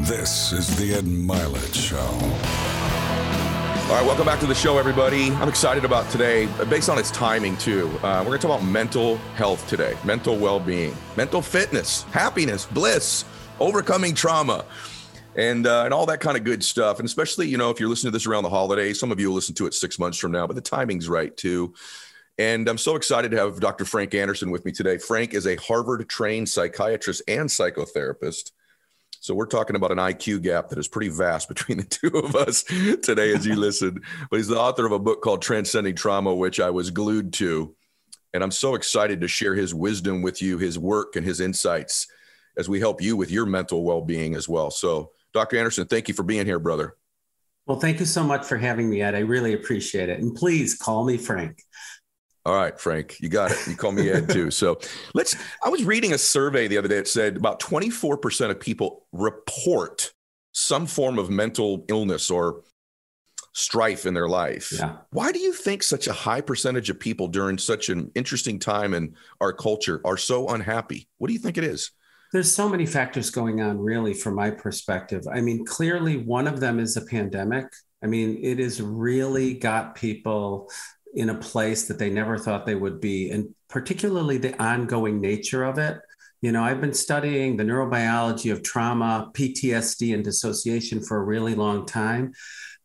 This is the Ed Mylett Show. All right, welcome back to the show, everybody. I'm excited about today, based on its timing, too. Uh, we're going to talk about mental health today, mental well being, mental fitness, happiness, bliss, overcoming trauma. And, uh, and all that kind of good stuff. And especially, you know, if you're listening to this around the holidays, some of you will listen to it six months from now, but the timing's right too. And I'm so excited to have Dr. Frank Anderson with me today. Frank is a Harvard trained psychiatrist and psychotherapist. So we're talking about an IQ gap that is pretty vast between the two of us today as you listen. But he's the author of a book called Transcending Trauma, which I was glued to. And I'm so excited to share his wisdom with you, his work and his insights as we help you with your mental well-being as well. So Dr. Anderson, thank you for being here, brother. Well, thank you so much for having me, Ed. I really appreciate it. And please call me Frank. All right, Frank, you got it. You call me Ed too. So let's. I was reading a survey the other day that said about 24% of people report some form of mental illness or strife in their life. Yeah. Why do you think such a high percentage of people during such an interesting time in our culture are so unhappy? What do you think it is? There's so many factors going on, really, from my perspective. I mean, clearly, one of them is a pandemic. I mean, it has really got people in a place that they never thought they would be, and particularly the ongoing nature of it. You know, I've been studying the neurobiology of trauma, PTSD, and dissociation for a really long time.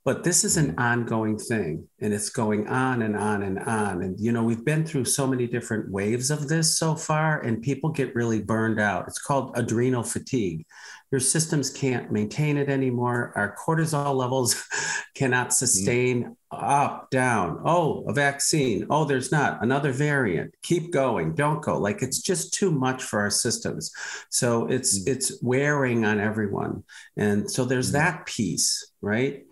But this is an ongoing thing and it's going on and on and on. And, you know, we've been through so many different waves of this so far, and people get really burned out. It's called adrenal fatigue. Your systems can't maintain it anymore. Our cortisol levels cannot mm. sustain mm. up, down. Oh, a vaccine. Oh, there's not another variant. Keep going. Don't go. Like it's just too much for our systems. So it's mm. it's wearing on everyone. And so there's mm. that piece, right?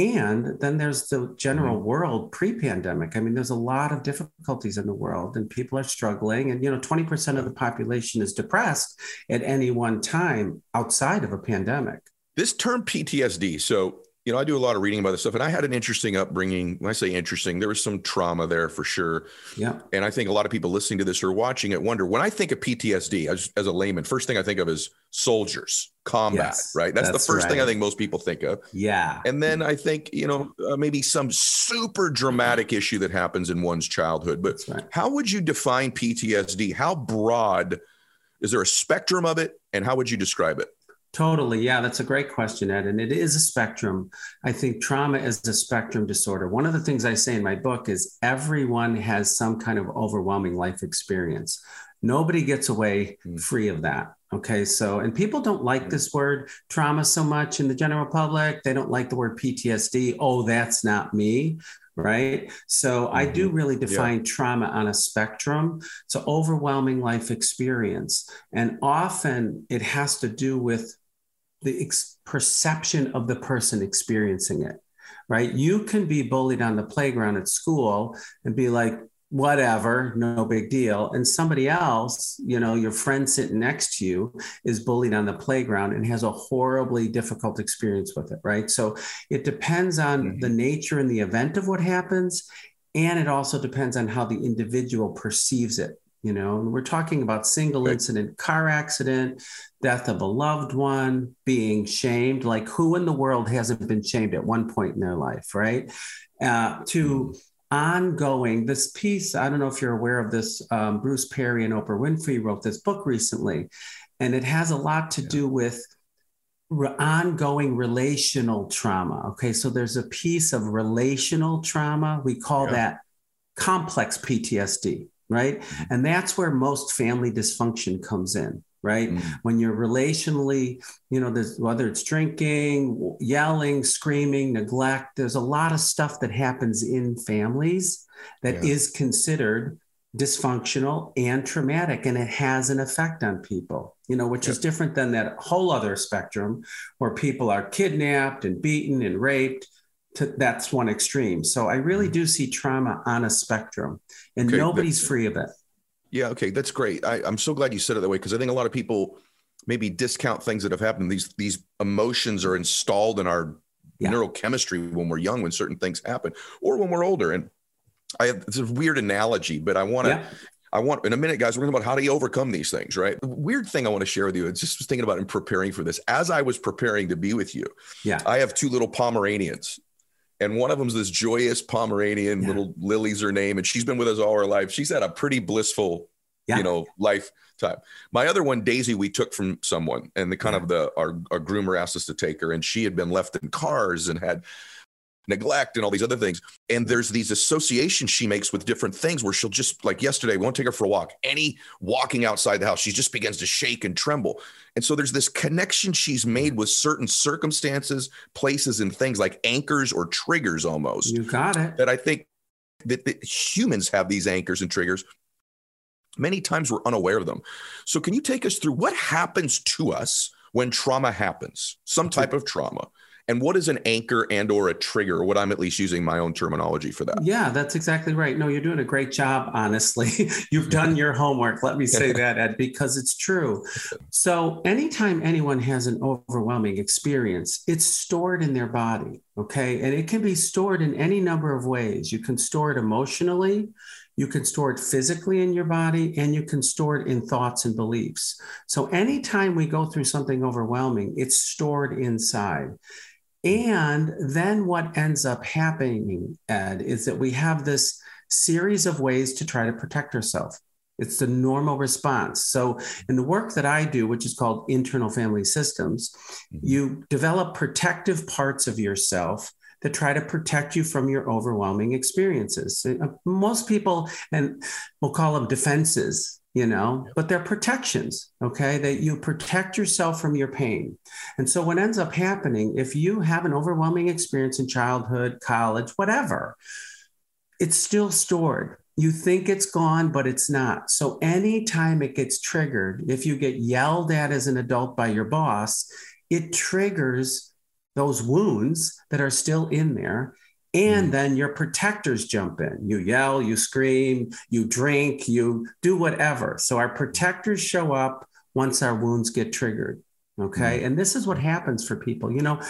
And then there's the general mm-hmm. world pre pandemic. I mean, there's a lot of difficulties in the world and people are struggling. And, you know, 20% of the population is depressed at any one time outside of a pandemic. This term PTSD. So you know, I do a lot of reading about this stuff, and I had an interesting upbringing. When I say interesting, there was some trauma there for sure. Yeah. And I think a lot of people listening to this or watching it wonder when I think of PTSD as, as a layman, first thing I think of is soldiers, combat, yes, right? That's, that's, the first right. thing I think most people think of. Yeah. And then I think, you know, uh, maybe some super dramatic issue that happens in one's childhood. But right. how would you define PTSD? How broad is there a spectrum of it? And how would you describe it? Totally. Yeah, that's a great question, Ed. And it is a spectrum. I think trauma is a spectrum disorder. One of the things I say in my book is everyone has some kind of overwhelming life experience. Nobody gets away mm. free of that. Okay. So, and people don't like mm. this word trauma so much in the general public. They don't like the word PTSD. Oh, that's not me right? So mm-hmm. I do mm-hmm. really define yeah. trauma on a spectrum. It's an overwhelming life experience. And often it has to do with the ex- perception of the person experiencing it, right? You can be bullied on the playground at school and be like, whatever, no big deal. And somebody else, you know, your friend sitting next to you is bullied on the playground and has a horribly difficult experience with it, right? So it depends on mm-hmm. the nature and the event of what happens. And it also depends on how the individual perceives it you know we're talking about single incident car accident death of a loved one being shamed. Like who in the world hasn't been shamed at one point in their life right? Uh, to ongoing this piece i don't know if you're aware of this um, bruce perry and oprah winfrey wrote this book recently and it has a lot to yeah. do with re- ongoing relational trauma okay? So there's a piece of relational trauma we call yeah. that complex ptsd right? Mm-hmm. And that's where most family dysfunction comes in, right? Mm-hmm. When you're relationally, you know, there's whether it's drinking, yelling, screaming, neglect, there's a lot of stuff that happens in families that yeah. is considered dysfunctional and traumatic and it has an effect on people you know which yep. is different than that whole other spectrum where people are kidnapped and beaten and raped to, that's one extreme. So I really mm-hmm. do see trauma on a spectrum, and okay, nobody's free of it. Yeah, okay, that's great. I, I'm so glad you said it that way because I think a lot of people maybe discount things that have happened. These these emotions are installed in our yeah. neurochemistry when we're young, when certain things happen, or when we're older. And I have it's a weird analogy, but I want to. Yeah. I want in a minute, guys, we're going to talk about how do you overcome these things, right? The weird thing I want to share with you, I just was thinking about in preparing for this. As I was preparing to be with you, yeah, I have two little Pomeranians. And one of them's this joyous Pomeranian, yeah. little Lily's her name, and she's been with us all her life. She's had a pretty blissful, yeah. you know, lifetime. My other one, Daisy, we took from someone, and the kind yeah. of the our, our groomer asked us to take her, and she had been left in cars and had neglect and all these other things. And there's these associations she makes with different things where she'll just like yesterday, we won't take her for a walk. Any walking outside the house, she just begins to shake and tremble. And so there's this connection she's made with certain circumstances, places, and things like anchors or triggers almost. You got it. That I think that, that humans have these anchors and triggers. Many times we're unaware of them. So can you take us through what happens to us when trauma happens, some type of trauma? And what is an anchor and or a trigger? What i'm at least using my own terminology for that. Yeah that's exactly right. No you're doing a great job honestly. You've done your homework let me say that ed because it's true. So anytime anyone has an overwhelming experience it's stored in their body okay? And it can be stored in any number of ways. You can store it emotionally you can store it physically in your body and you can store it in thoughts and beliefs. So, anytime we go through something overwhelming, it's stored inside. And then what ends up happening, Ed, is that we have this series of ways to try to protect ourselves. It's the normal response. So, in the work that I do, which is called internal family systems, mm-hmm. you develop protective parts of yourself that try to protect you from your overwhelming experiences. Uh, most people, and we'll call them defenses, you know but they're protections okay? That you protect yourself from your pain. And so what ends up happening if you have an overwhelming experience in childhood college whatever it's still stored. You think it's gone but it's not. So anytime it gets triggered if you get yelled at as an adult by your boss it triggers those wounds that are still in there and mm. then your protectors jump in. You yell, you scream, you drink, you do whatever. So our protectors show up once our wounds get triggered. Okay. Mm. And this is what happens for people. You know,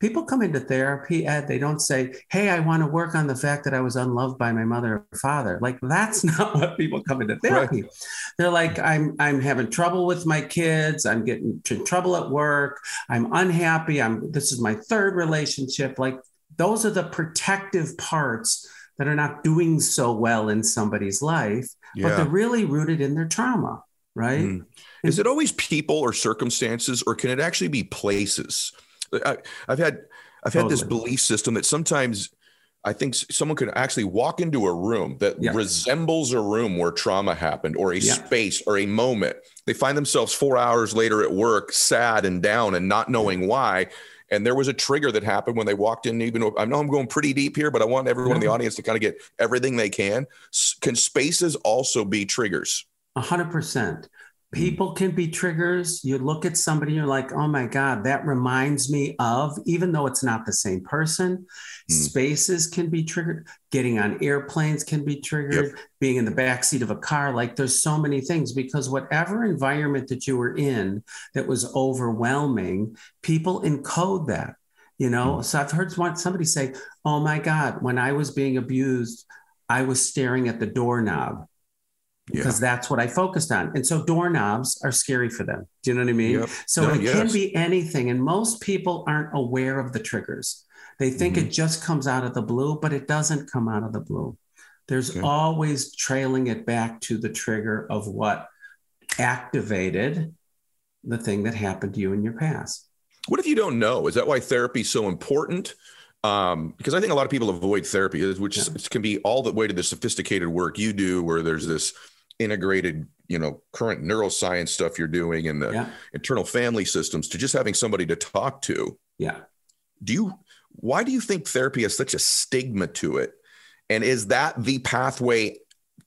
people come into therapy, Ed, they don't say, Hey, I want to work on the fact that I was unloved by my mother or father. Like that's not what people come into therapy. Right. They're like, I'm I'm having trouble with my kids, I'm getting in trouble at work, I'm unhappy, I'm this is my third relationship. Like those are the protective parts that are not doing so well in somebody's life, yeah. but they're really rooted in their trauma, right? Mm. Is it always people or circumstances, or can it actually be places? I, have had I've had totally. this belief system that sometimes I think someone could actually walk into a room that yeah. resembles a room where trauma happened, or a yeah. space, or a moment. They find themselves four hours later at work, sad and down, and not knowing why. And there was a trigger that happened when they walked in. Even I know I'm going pretty deep here, but I want everyone in the audience to kind of get everything they can. Can spaces also be triggers? A hundred percent. People can be triggers. You look at somebody, you're like, oh my God, that reminds me of, even though it's not the same person. Mm. Spaces can be triggered. Getting on airplanes can be triggered. Yep. Being in the backseat of a car. Like there's so many things because whatever environment that you were in that was overwhelming, people encode that. You know, mm. so I've heard somebody say, oh my God, when I was being abused, I was staring at the doorknob because yeah. that's what I focused on. And so doorknobs are scary for them. Do you know what I mean? Yep. So no, it yes. can be anything. And most people aren't aware of the triggers. They think mm-hmm. it just comes out of the blue, but it doesn't come out of the blue. There's okay. always trailing it back to the trigger of what activated the thing that happened to you in your past. What if you don't know? Is that why therapy is so important? um, because I think a lot of people avoid therapy, which yeah. can be all the way to the sophisticated work you do, where there's this integrated, you know, current neuroscience stuff you're doing and the yeah. internal family systems to just having somebody to talk to. Yeah. Do you, why do you think therapy has such a stigma to it? And is that the pathway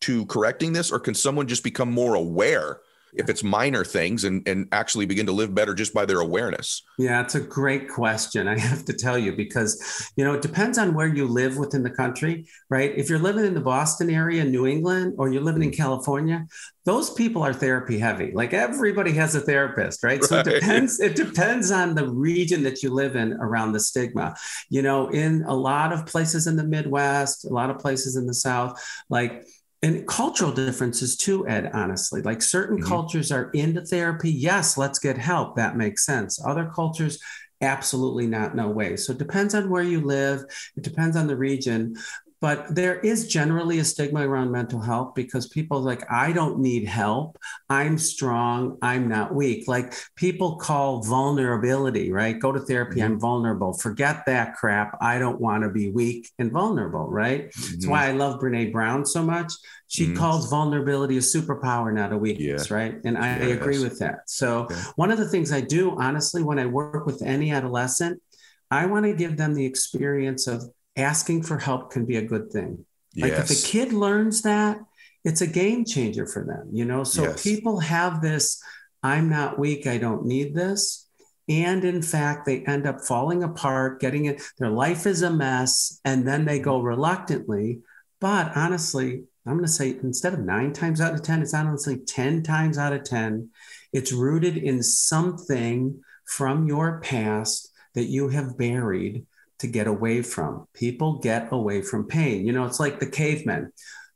to correcting this, or can someone just become more aware if it's minor things and, and actually begin to live better just by their awareness? Yeah, it's a great question. I have to tell you, because, you know, it depends on where you live within the country, right? If you're living in the Boston area, New England, or you're living in mm. California, those people are therapy heavy. Like everybody has a therapist, right? right? So it depends, it depends on the region that you live in around the stigma. You know, in a lot of places in the Midwest, a lot of places in the South, like and cultural differences too, Ed, honestly. Like certain mm-hmm. cultures are into therapy. Yes, let's get help. That makes sense. Other cultures, absolutely not, no way. So it depends on where you live, it depends on the region. But there is generally a stigma around mental health because people like, I don't need help. I'm strong. I'm not weak. Like people call vulnerability, right? Go to therapy. Mm-hmm. I'm vulnerable. Forget that crap. I don't want to be weak and vulnerable, right? Mm-hmm. That's why I love Brene Brown so much. She mm-hmm. calls vulnerability a superpower, not a weakness, yeah. right? And I, agree with that. So, okay. one of the things I do, honestly, when I work with any adolescent, I want to give them the experience of asking for help can be a good thing. Like if a kid learns that, it's a game changer for them, you know? So yes. people have this I'm not weak, I don't need this. And in fact, they end up falling apart, getting it, their life is a mess, and then they go reluctantly. But honestly, I'm going to say instead of nine times out of 10, it's honestly 10 times out of 10. It's rooted in something from your past that you have buried to get away from. People get away from pain. You know, it's like the cavemen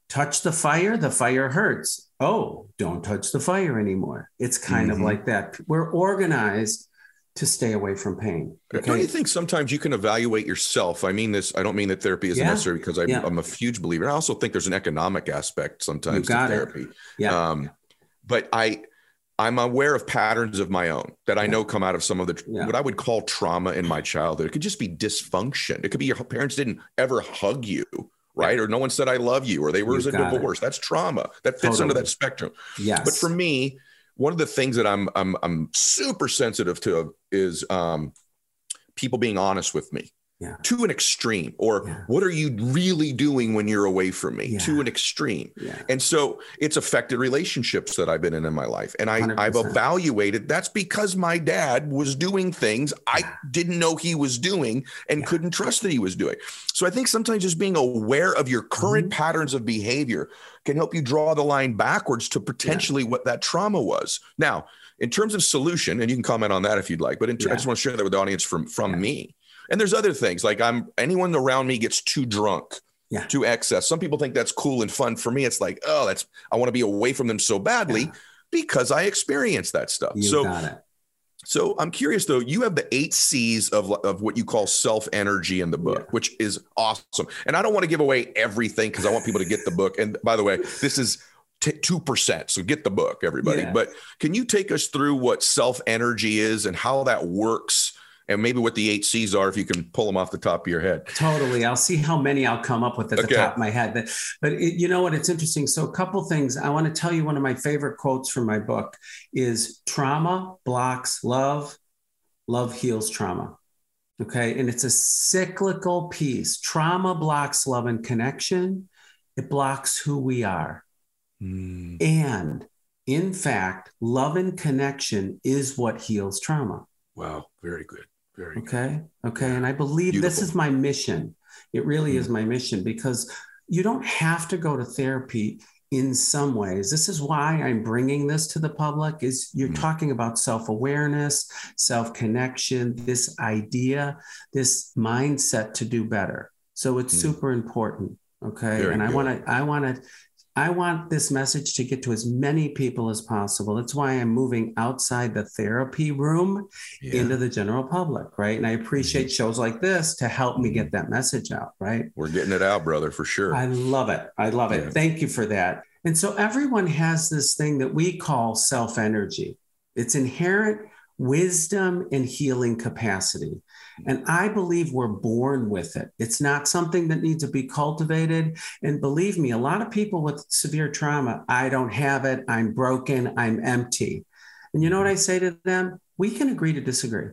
touch the fire, the fire hurts. Oh, don't touch the fire anymore. It's kind mm-hmm. of like that. We're organized to stay away from pain. Okay? Don't you think sometimes you can evaluate yourself? I mean this, I don't mean that therapy isn't yeah. necessary because I, yeah. I'm a huge believer. I also think there's an economic aspect sometimes to therapy. It. Yeah. Um, but I, I'm aware of patterns of my own that I know come out of some of the yeah. what I would call trauma in my childhood. It could just be dysfunction. It could be your parents didn't ever hug you, right? Or no one said I love you, or they were a divorce. It. That's trauma. That fits totally. under that spectrum. Yes. But for me, one of the things that I'm I'm I'm super sensitive to is um, people being honest with me yeah. to an extreme or yeah. what are you really doing when you're away from me? Yeah. to an extreme. And so it's affected relationships that i've been in in my life and I, i have evaluated that's because my dad was doing things i didn't know he was doing and couldn't trust that he was doing. So i think sometimes just being aware of your current mm-hmm. patterns of behavior can help you draw the line backwards to potentially what that trauma was. Now in terms of solution and you can comment on that if you'd like but ter- i just want to share that with the audience from from me and there's other things like I'm anyone around me gets too drunk, yeah. to excess. Some people think that's cool and fun. For me, it's like, oh, that's I want to be away from them so badly yeah. because I experience that stuff. You so got it. So I'm curious though, you have the eight C's of, of what you call self energy in the book, yeah. which is awesome. And I don't want to give away everything because I want people to get the book. And by the way, this is two percent. So get the book, everybody. Yeah. But can you take us through what self energy is and how that works and maybe what the eight C's are if you can pull them off the top of your head. Totally. I'll see how many I'll come up with at okay. the top of my head. But, but it, you know what? It's interesting. So, a couple things. I want to tell you one of my favorite quotes from my book is trauma blocks love, love heals trauma. Okay. And it's a cyclical piece. Trauma blocks love and connection, it blocks who we are. Mm. And in fact, love and connection is what heals trauma. Wow. Very good. Very okay. Good. Okay. And I believe Beautiful. this is my mission. It really mm is my mission because you don't have to go to therapy in some ways this is why i'm bringing this to the public is you're mm talking about self-awareness self-connection this idea this mindset to do better so it's mm super important okay Very and i want to i want to I want this message to get to as many people as possible. That's why I'm moving outside the therapy room yeah. into the general public, right? And I appreciate mm-hmm. shows like this to help me get that message out, right? We're getting it out, brother, for sure. I love it. I love it. Thank you for that. And so everyone has this thing that we call self energy. It's inherent wisdom and healing capacity. And I believe we're born with it. It's not something that needs to be cultivated. And believe me, a lot of people with severe trauma, I don't have it. I'm broken. I'm empty. And you know what I mm-hmm. say to them? We can agree to disagree.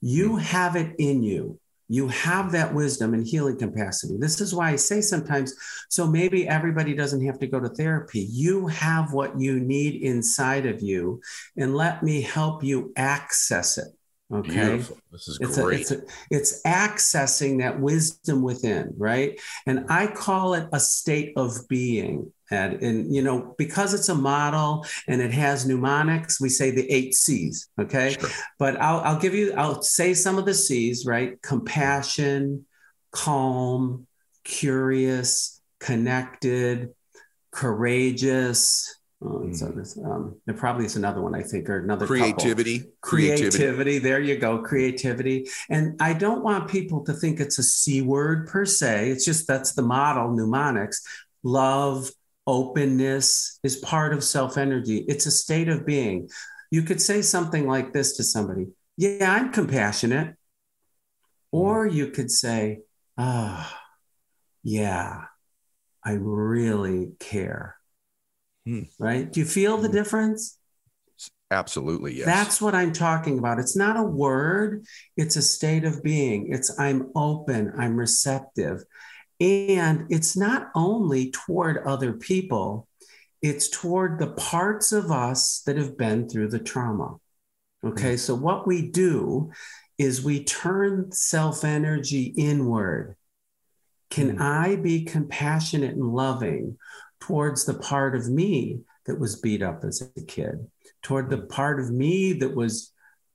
You have it in you. You have that wisdom and healing capacity. This is why I say sometimes, so maybe everybody doesn't have to go to therapy. You have what you need inside of you, and let me help you access it. Okay. Beautiful. This is it's great. A, it's, a, it's accessing that wisdom within, right? And I call it a state of being. And, and you know, because it's a model and it has mnemonics, we say the eight C's. Okay. Sure. But I'll, I'll give you, I'll say some of the C's, right? Compassion, calm, curious, connected, courageous. Oh, Mm. so um, there probably is another one I think, or another couple. Creativity. creativity. There you go, creativity. And I don't want people to think it's a C word per se. It's just that's the model, mnemonics. Love, openness is part of self energy. It's a state of being. You could say something like this to somebody Yeah, I'm compassionate. Or you could say, Ah, yeah, I really care. Hmm. Right? Do you feel the difference? Absolutely. Yes. That's what I'm talking about. It's not a word, it's a state of being. It's I'm open, I'm receptive. And it's not only toward other people, it's toward the parts of us that have been through the trauma. Okay, so what we do is we turn self energy inward. Can Mm. I be compassionate and loving towards the part of me that was beat up as a kid, toward the part of me that was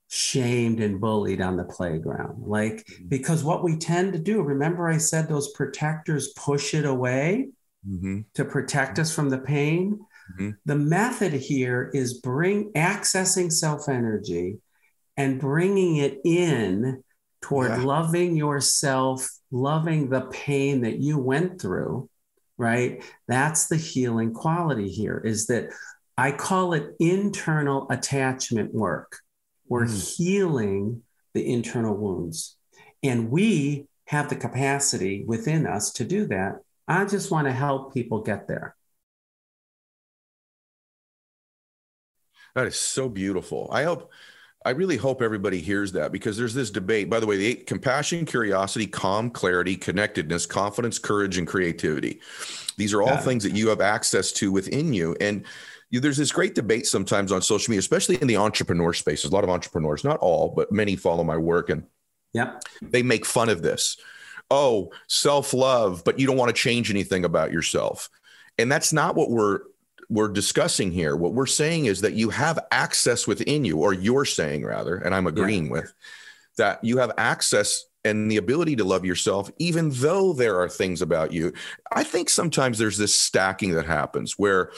shamed and bullied on the playground? Like, because what we tend to do, remember I said those protectors push it away hmm to protect us from the pain? Mhm. The method here is bring accessing self energy and bringing it in toward Yeah. loving yourself, loving the pain that you went through, right? That's the healing quality here is that I call it internal attachment work. We're Mm. healing the internal wounds. And we have the capacity within us to do that. I just want to help people get there. That is so beautiful. I hope, I really hope everybody hears that because there's this debate. By the way, the eight, compassion, curiosity, calm, clarity, connectedness, confidence, courage, and creativity. These are all it. things that you have access to within you. And you, there's this great debate sometimes on social media, especially in the entrepreneur space. There's a lot of entrepreneurs, not all, but many follow my work and Yep. they make fun of this. Oh, self love, but you don't want to change anything about yourself. And that's not what we're we're discussing here. What we're saying is that you have access within you, or you're saying rather, and I'm agreeing with that you have access and the ability to love yourself, even though there are things about you. I think sometimes there's this stacking that happens where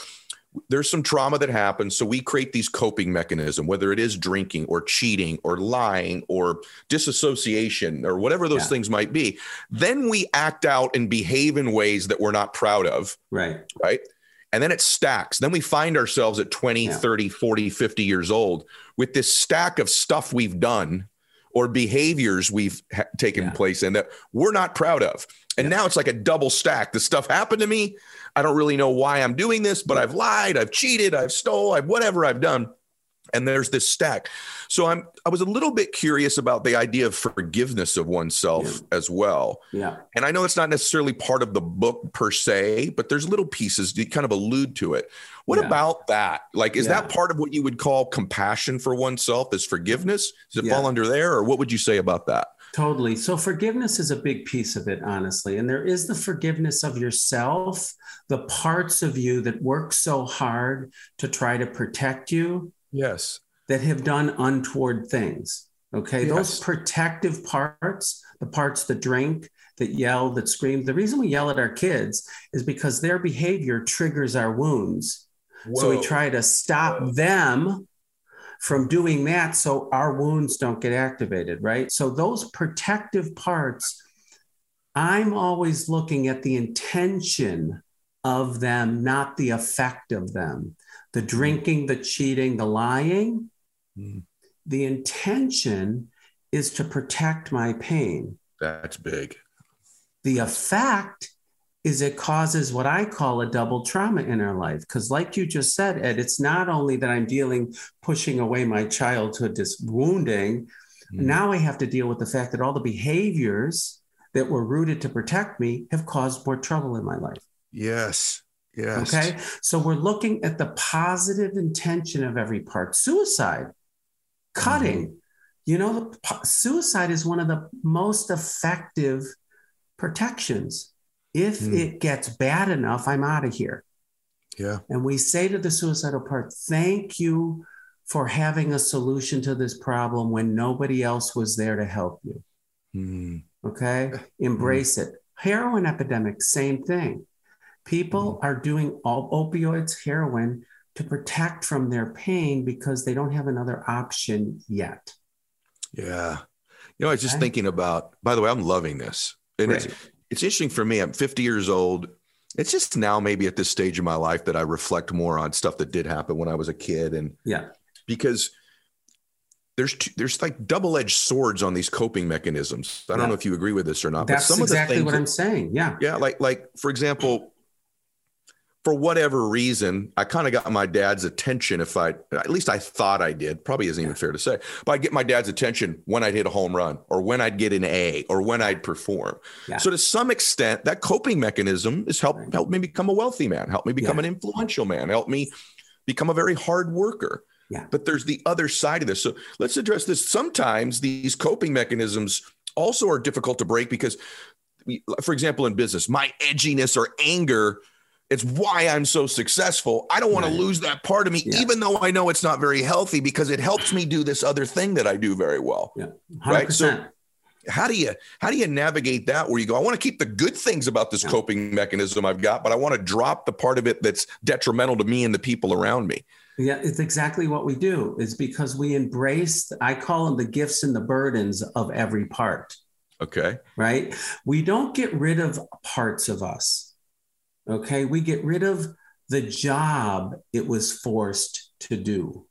there's some trauma that happens. So we create these coping mechanism, whether it is drinking or cheating or lying or disassociation or whatever those Yeah. things might be. Then we act out and behave in ways that we're not proud of Right. right? And then it stacks. Then we find ourselves at 20, Yeah. 30, 40, 50 years old with this stack of stuff we've done or behaviors we've ha- taken Yeah. place in that we're not proud of. And now it's like a double stack. The stuff happened to me. I don't really know why I'm doing this, but I've lied, I've cheated, I've stole, I've whatever I've done. And there's this stack. So I'm I was a little bit curious about the idea of forgiveness of oneself as well. Yeah. And I know it's not necessarily part of the book per se, but there's little pieces that kind of allude to it. What Yeah. about that? Like, is Yeah. that part of what you would call compassion for oneself? Is forgiveness? Does it Yeah. fall under there? Or what would you say about that? Totally. So forgiveness is a big piece of it, honestly. And there is the forgiveness of yourself, the parts of you that work so hard to try to protect you Yes. that have done untoward things. Okay. Those protective parts, the parts that drink, that yell, that scream. The reason we yell at our kids is because their behavior triggers our wounds. So we try to stop them from doing that so our wounds don't get activated, right? So those protective parts, I'm always looking at the intention of them, not the effect of them. The drinking, the cheating, the lying, Mm. the intention is to protect my pain. That's big. The effect is it causes what I call a double trauma in our life. Because, like you just said, Ed, it's not only that I'm dealing, pushing away my childhood, this wounding. Mm. Now I have to deal with the fact that all the behaviors that were rooted to protect me have caused more trouble in my life. Yes. Yes. Okay. So we're looking at the positive intention of every part. Suicide, cutting. You know, suicide is one of the most effective protections. If Hmm. it gets bad enough, I'm out of here. Yeah. And we say to the suicidal part, thank you for having a solution to this problem when nobody else was there to help you. Mm. Okay. Embrace it. Heroin epidemic, same thing. People are doing all opioids, heroin to protect from their pain because they don't have another option yet. Yeah. You know, I was just okay. thinking about, by the way, I'm loving this. And right. it's, it's interesting for me. I'm 50 years old. It's just now, maybe at this stage of my life, that I reflect more on stuff that did happen when I was a kid. And yeah, because there's two, there's like double edged swords on these coping mechanisms. I don't yeah. know if you agree with this or not. That's but some exactly of the what that, I'm saying. Yeah. Yeah. Like, like for example, for whatever reason, I kind of got my dad's attention. If I, at least I thought I did, probably isn't even fair to say, but I get my dad's attention when I'd hit a home run or when I'd get an A or when I'd perform. Yeah. So to some extent, that coping mechanism has helped helped me become a wealthy man, helped me become yeah. an influential man, helped me become a very hard worker. Yeah. But there's the other side of this. So let's address this. Sometimes these coping mechanisms also are difficult to break because, for example, in business, my edginess or anger it's why I'm so successful. I don't want right. to lose that part of me, yeah. even though I know it's not very healthy because it helps me do this other thing that I do very well. Yeah. 100%. Right. So how do you how do you navigate that where you go, I want to keep the good things about this yeah. coping mechanism I've got, but I want to drop the part of it that's detrimental to me and the people around me. Yeah, it's exactly what we do. Is because we embrace, I call them the gifts and the burdens of every part. Okay. Right. We don't get rid of parts of us Okay. We get rid of the job it was forced to do.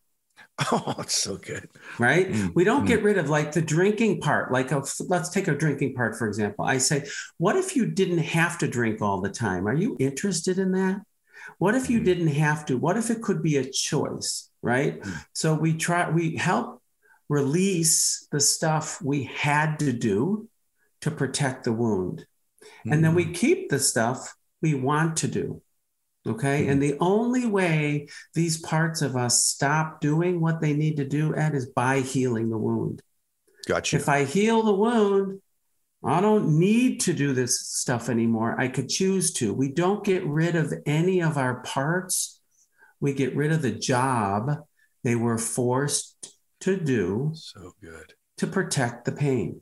Oh, it's so good. Right? Mm-hmm. We don't get rid of like the drinking part. Like, a, let's take a drinking part, for example. I say, what if you didn't have to drink all the time? Are you interested in that? What if you mm-hmm. didn't have to? What if it could be a choice? Right? Mm-hmm. So we try, we help release the stuff we had to do to protect the wound. And then we mm. keep the stuff we want to do. Okay. Mm-hmm. And the only way these parts of us stop doing what they need to do, Ed, is by healing the wound. Gotcha. If I heal the wound, I don't need to do this stuff anymore. I could choose to. We don't get rid of any of our parts. We get rid of the job they were forced to do. So good. To protect the pain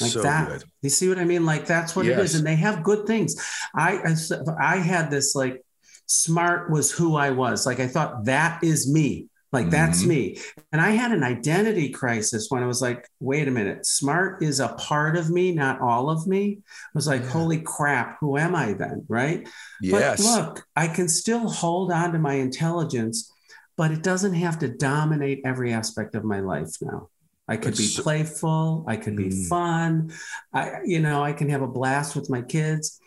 like so that. Good. You see what I mean? Like that's what yes. it is, and they have good things. I I had this like smart was who I was. Like I thought that is me. Like mm-hmm. that's me. And I had an identity crisis when I was like, wait a minute, smart is a part of me, not all of me. I was like, yeah. holy crap, who am I then? Right. Yes. But look, I can still hold on to my intelligence, but it doesn't have to dominate every aspect of my life now. I could be playful. I could be mm. fun. I, you know, I can have a blast with my kids.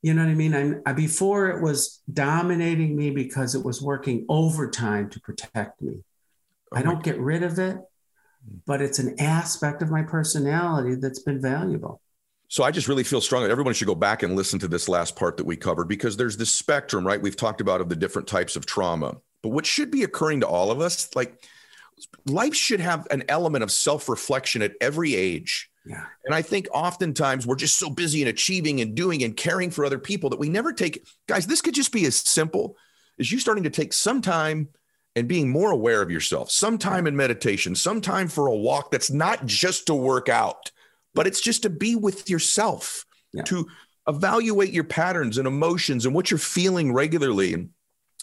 You know what I mean? I'm, I, before it was dominating me because it was working overtime to protect me. Oh I don't get rid of it, but it's an aspect of my personality that's been valuable. So I just really feel strong that everyone should go back and listen to this last part that we covered because there's this spectrum, right? We've talked about of the different types of trauma. But what should be occurring to all of us, like life should have an element of self-reflection at every age. Yeah. And I think oftentimes we're just so busy in achieving and doing and caring for other people that we never take guys, this could just be as simple as you starting to take some time and being more aware of yourself, some time in meditation, some time for a walk that's not just to work out, but it's just to be with yourself, yeah. to evaluate your patterns and emotions and what you're feeling regularly. And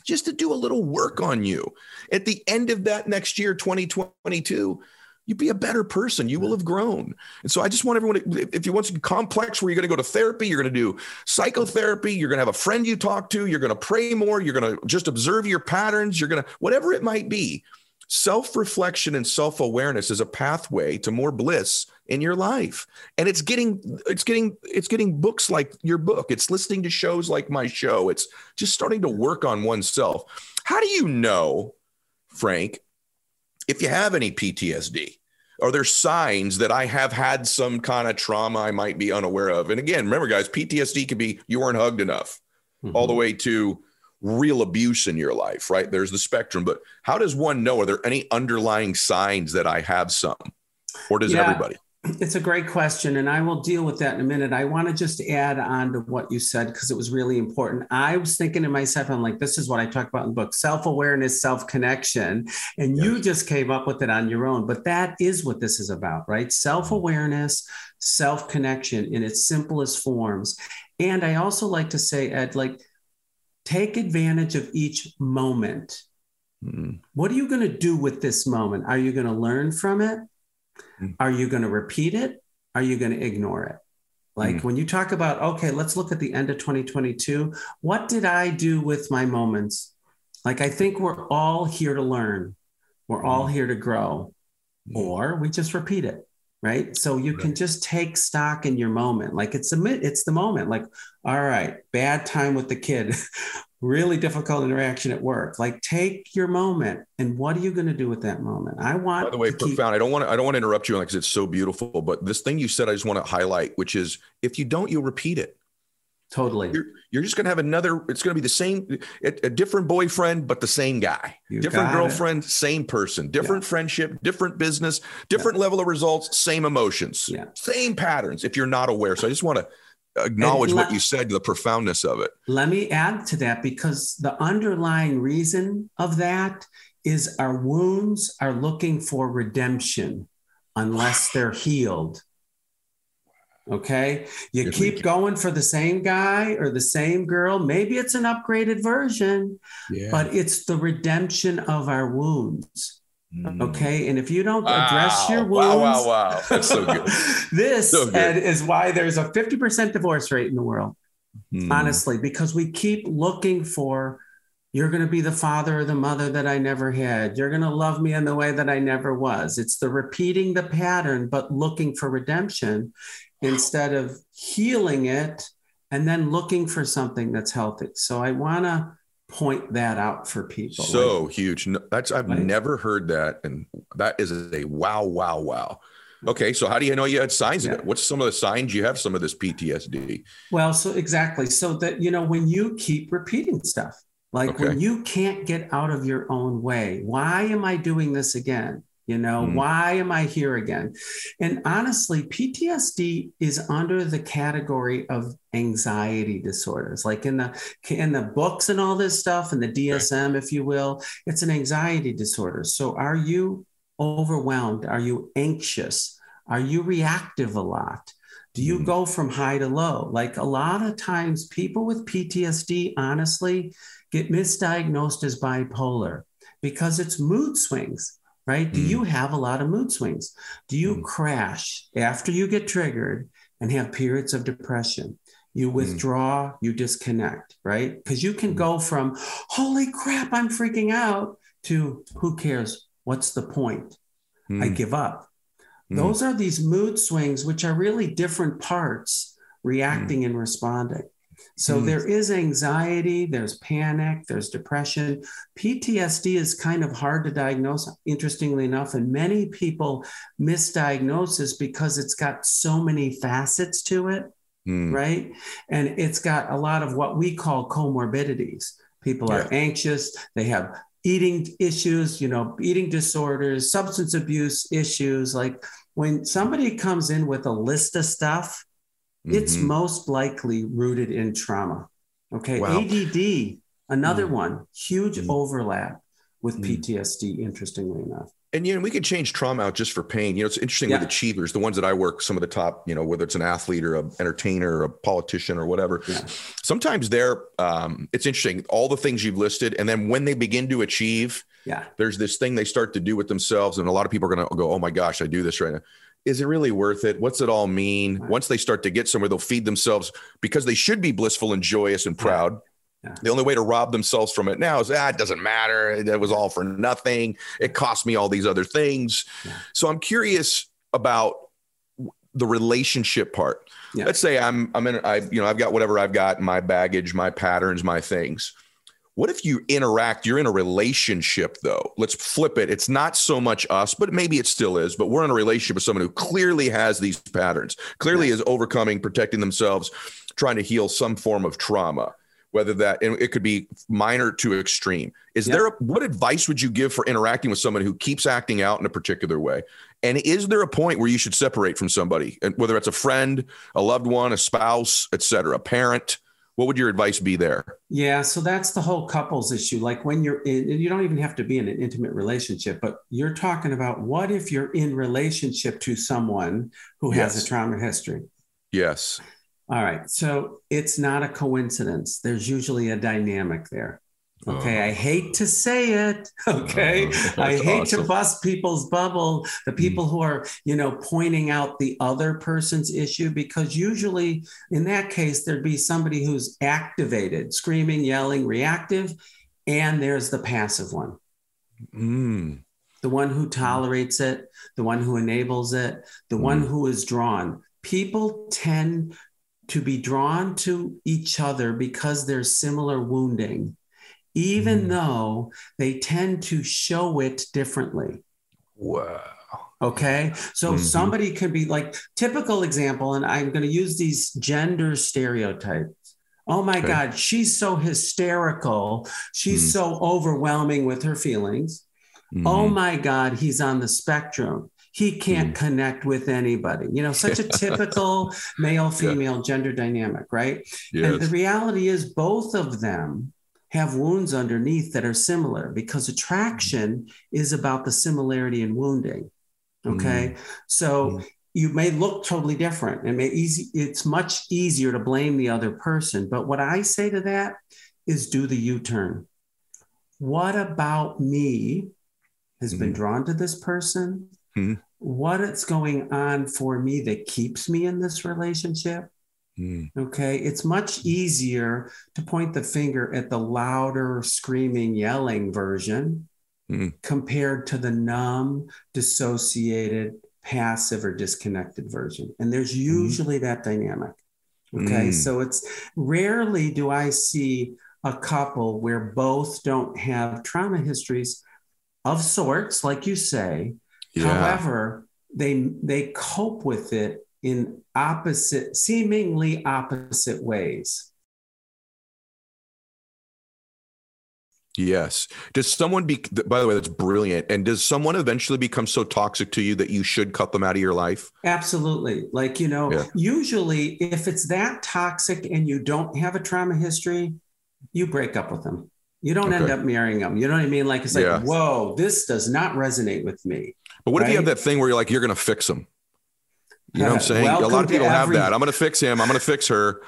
just to do a little work on you. At the end of that next year, 2022, you'd be a better person. You will have grown. And so I just want everyone, to, if you want some complex where you're going to go to therapy, you're going to do psychotherapy, you're going to have a friend you talk to, you're going to pray more, you're going to just observe your patterns, you're going to, whatever it might be. Self reflection and self awareness is a pathway to more bliss in your life. And it's getting, it's getting, it's getting books like your book. It's listening to shows like my show. It's just starting to work on oneself. How do you know, Frank, if you have any PTSD? Are there signs that I have had some kind of trauma I might be unaware of? And again, remember, guys, PTSD could be you weren't hugged enough, mm-hmm. all the way to real abuse in your life, right? There's the spectrum. But how does one know? Are there any underlying signs that I have some? Or does yeah, everybody? It's a great question, and I will deal with that in a minute. I want to just add on to what you said because it was really important. I was thinking to myself, I'm like, this is what I talk about in the book self awareness, self connection. And yes. you just came up with it on your own. But that is what this is about, right? Self awareness, self connection in its simplest forms. And I also like to say, Ed, like, take advantage of each moment. Mm. What are you going to do with this moment? Are you going to learn from it? Mm. Are you going to repeat it? Are you going to ignore it? Like mm. when you talk about, okay, let's look at the end of 2022. What did I do with my moments? Like, I think we're all here to learn, we're all mm. here to grow, or we just repeat it right? So you right. can just take stock in your moment like it's a it's the moment like all right bad time with the kid really difficult interaction at work. Like take your moment and what are you going to do with that moment? I want by the way profound keep- i don't want to i don't want to interrupt you because it's so beautiful but this thing you said i just want to highlight which is if you don't you'll repeat it Totally. You're, you're just going to have another, it's going to be the same, a, a, different boyfriend, but the same guy. You different girlfriend, it. same person. Different yeah. friendship, different business, different yeah. level of results, same emotions, yeah. same patterns if you're not aware. So I just want to acknowledge let, what you said, the profoundness of it. Let me add to that because the underlying reason of that is our wounds are looking for redemption unless they're healed. Okay. You keep going for the same guy or the same girl. Maybe it's an upgraded version, yeah. but it's the redemption of our wounds. Mm. Okay. And if you don't wow. address your wounds, wow, wow, wow. That's so good. this so good. is why there's a 50% divorce rate in the world. Mm. Honestly, because we keep looking for you're going to be the father or the mother that I never had. You're going to love me in the way that I never was. It's the repeating the pattern, but looking for redemption instead of healing it and then looking for something that's healthy. So I want to point that out for people. So like, huge. That's I've right? never heard that, and that is a wow, wow, wow. Okay, so how do you know you had signs yeah. of it? What's some of the signs you have some of this PTSD? Well, so exactly. So that you know when you keep repeating stuff, like okay. when you can't get out of your own way, why am I doing this again? You know, mm. why am I here again? And honestly, PTSD is under the category of anxiety disorders. Like in the in the books and all this stuff and the DSM, if you will, it's an anxiety disorder. So are you overwhelmed? Are you anxious? Are you reactive a lot? Do you mm. go from high to low? Like a lot of times people with PTSD honestly get misdiagnosed as bipolar because it's mood swings right? Mm. Do you have a lot of mood swings? Do you mm. crash after you get triggered and have periods of depression? You mm. withdraw, mm. you disconnect, right? Because you can mm. go from, holy crap, I'm freaking out, to who cares? What's the point? I mm. give up. Those are these mood swings, which are really different parts reacting and responding. So mm. there is anxiety, there's panic, there's depression. PTSD is kind of hard to diagnose, interestingly enough, and many people misdiagnose this because it's got so many facets to it, mm. right? And it's got a lot of what we call comorbidities. People are anxious, they have eating issues, you know, eating disorders, substance abuse issues. Like when somebody comes in with a list of stuff, mm-hmm. it's most likely rooted in trauma. Okay. Wow. ADD, another mm-hmm. one, huge mm-hmm. overlap with PTSD, interestingly enough. And you know, we could change trauma out just for pain. You know, it's interesting yeah. with achievers, the ones that I work, some of the top, you know, whether it's an athlete or an entertainer or a politician or whatever. Yeah. Sometimes they're um, it's interesting, all the things you've listed, and then when they begin to achieve, yeah, there's this thing they start to do with themselves. And a lot of people are gonna go, Oh my gosh, I do this right now is it really worth it? What's it all mean? Once they start to get somewhere, they'll feed themselves because they should be blissful and joyous and proud. Yeah. Yeah. The only way to rob themselves from it now is ah, it doesn't matter. It was all for nothing. It cost me all these other things. Yeah. So I'm curious about the relationship part. Let's say I'm I'm in I you know I've got whatever I've got my baggage, my patterns, my things. What if you interact? You're in a relationship, though. Let's flip it. It's not so much us, but maybe it still is. But we're in a relationship with someone who clearly has these patterns, clearly is overcoming, protecting themselves, trying to heal some form of trauma, whether that it could be minor to extreme. Is yeah. there a, what advice would you give for interacting with someone who keeps acting out in a particular way? And is there a point where you should separate from somebody, and whether it's a friend, a loved one, a spouse, etc., a parent? What would your advice be there yeah so that's the whole couples issue like when you're in you don't even have to be in an intimate relationship but you're talking about what if you're in relationship to someone who yes. has a trauma history yes All right. So it's not a coincidence. There's usually a dynamic there. Okay. Uh-huh. I hate to say it. Okay. Uh-huh. I hate awesome. to bust people's bubble, the hmm. people who are, you know, pointing out the other person's issue, because usually in that case, there'd be somebody who's activated, screaming, yelling, reactive, and there's the passive one. Mm. The one who hmm. tolerates it, the one who enables it, the hmm. one who is drawn. People tend to be drawn to each other because there's similar wounding, even Mm. though they tend to show it differently. Wow. Okay. So Mhm. somebody could be like, typical example, and I'm going to use these gender stereotypes. Oh my Okay. God, she's so hysterical. She's Mhm. so overwhelming with her feelings. Oh Mhm. my God, he's on the spectrum. He can't Mm. connect with anybody. You know, such a typical male female gender dynamic, right? And the reality is, both of them have wounds underneath that are similar because attraction is about the similarity in wounding. Okay. So Mm. you may look totally different and may easy, it's much easier to blame the other person. But what I say to that is do the U turn. What about me has been Mhm. drawn to this person? Mhm. What is going on for me that keeps me in this relationship? Mm. Okay. It's much easier to point the finger at the louder, screaming, yelling version Mm. compared to the numb, dissociated, passive, or disconnected version. And there's usually that dynamic. Okay. Mm. So it's rarely do I see a couple where both don't have trauma histories of sorts, like you say. Yeah. However, they they cope with it in opposite, seemingly opposite ways. Yes. Does someone be, by the way, that's brilliant. And does someone eventually become so toxic to you that you should cut them out of your life? Absolutely. Like, you know, Yeah. usually if it's that toxic and you don't have a trauma history, you break up with them. You don't end up marrying them. You know what I mean? Like, it's like, Yeah. whoa, this does not resonate with me. But what if you have that thing where you're like, you're going to fix them? You know what I'm saying? a lot of people have that. I'm going to fix him. I'm going to fix her.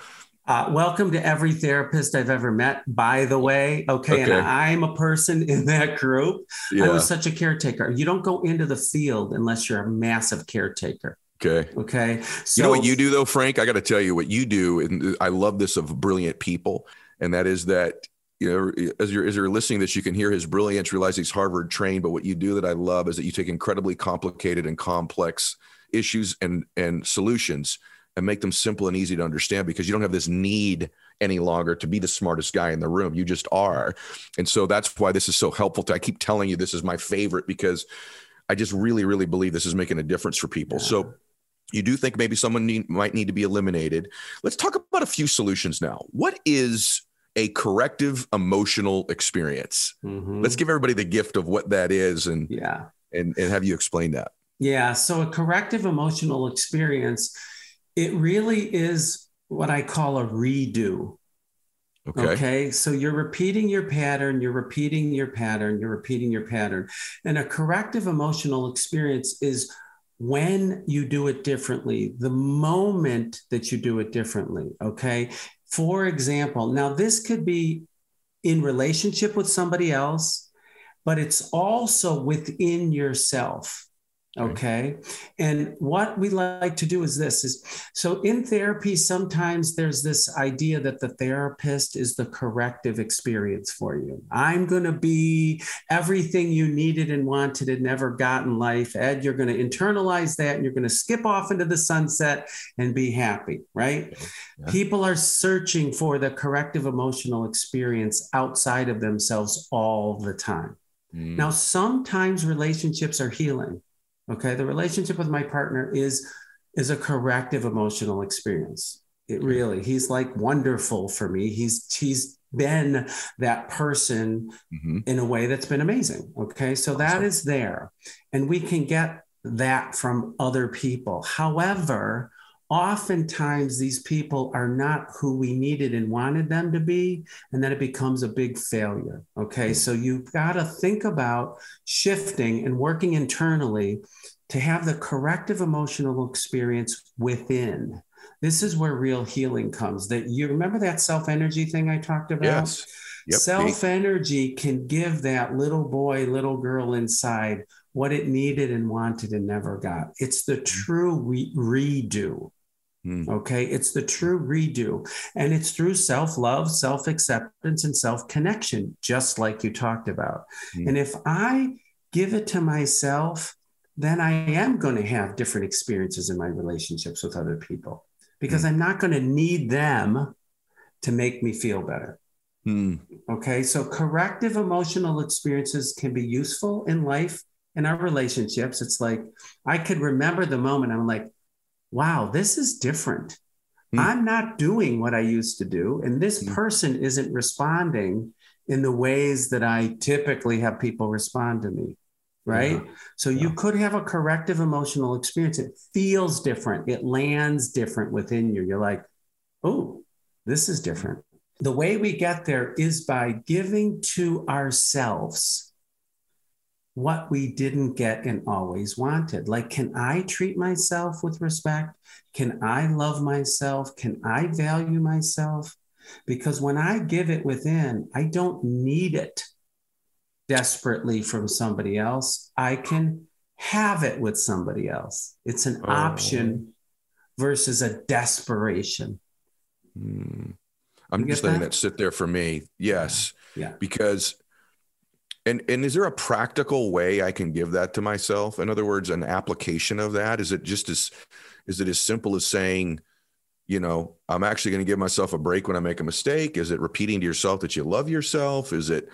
Uh, welcome to every therapist I've ever met, by the way. Okay. And I'm a person in that group. Yeah. I was such a caretaker. You don't go into the field unless you're a massive caretaker. okay. Okay. So, you know what you do though, Frank? I got to tell you what you do, and I love this of brilliant people, and that is that you know as you're as you're listening to this, you can hear his brilliance, realize he's Harvard trained. But what you do that I love is that you take incredibly complicated and complex issues and and solutions and make them simple and easy to understand because you don't have this need any longer to be the smartest guy in the room. You just are, and so that's why this is so helpful. To I keep telling you this is my favorite because I just really really believe this is making a difference for people. So you do think maybe someone need, might need to be eliminated. Let's talk about a few solutions now. What is a corrective emotional experience? Mhm. Let's give everybody the gift of what that is and yeah. and, and have you explain that. Yeah. So a corrective emotional experience, it really is what I call a redo. Okay. Okay. So you're repeating your pattern, you're repeating your pattern, you're repeating your pattern. And a corrective emotional experience is when you do it differently, the moment that you do it differently. Okay. For example, now this could be in relationship with somebody else, but it's also within yourself. Okay. And what we like to do is this is so in therapy, sometimes there's this idea that the therapist is the corrective experience for you. I'm going to be everything you needed and wanted and never got in life. Ed, you're going to internalize that and you're going to skip off into the sunset and be happy, right? Yeah. People are searching for the corrective emotional experience outside of themselves all the time. Mm. Now, sometimes relationships are healing. Okay. The relationship with my partner is is a corrective emotional experience. It really, he's like wonderful for me. He's he's been that person Mhm. in a way that's been amazing. Okay. So that Awesome. is there. And we can get that from other people. However, oftentimes these people are not who we needed and wanted them to be. And then it becomes a big failure. Okay. Hmm. So you've got to think about shifting and working internally to have the corrective emotional experience within. this is where real healing comes. That you remember that self energy thing I talked about? Yes. Yep. Self energy can give that little boy, little girl inside what it needed and wanted and never got. It's the hmm. true re- redo. Mm. Okay. It's the true redo. And it's through self love, self acceptance, and self connection, just like you talked about. Mm. And if I give it to myself, then I am going to have different experiences in my relationships with other people because mm. I'm not going to need them to make me feel better. Mm. Okay. So corrective emotional experiences can be useful in life in our relationships. It's like I could remember the moment I'm like, wow, this is different. Mm. I'm not doing what I used to do. And this mm. person isn't responding in the ways that I typically have people respond to me right? Yeah. So yeah. you could have a corrective emotional experience. It feels different, it lands different within you. You're like, oh, this is different. The way we get there is by giving to ourselves what we didn't get and always wanted. Like, can I treat myself with respect? Can I love myself? Can I value myself? Because when I give it within, I don't need it desperately from somebody else. I can have it with somebody else. It's an oh. option versus a desperation. Mm. I'm just letting that? that sit there for me. Yes. Yeah. Because and and is there a practical way I can give that to myself? In other words, an application of that? Is it just as is it as simple as saying, you know, I'm actually going to give myself a break when I make a mistake? Is it repeating to yourself that you love yourself? Is it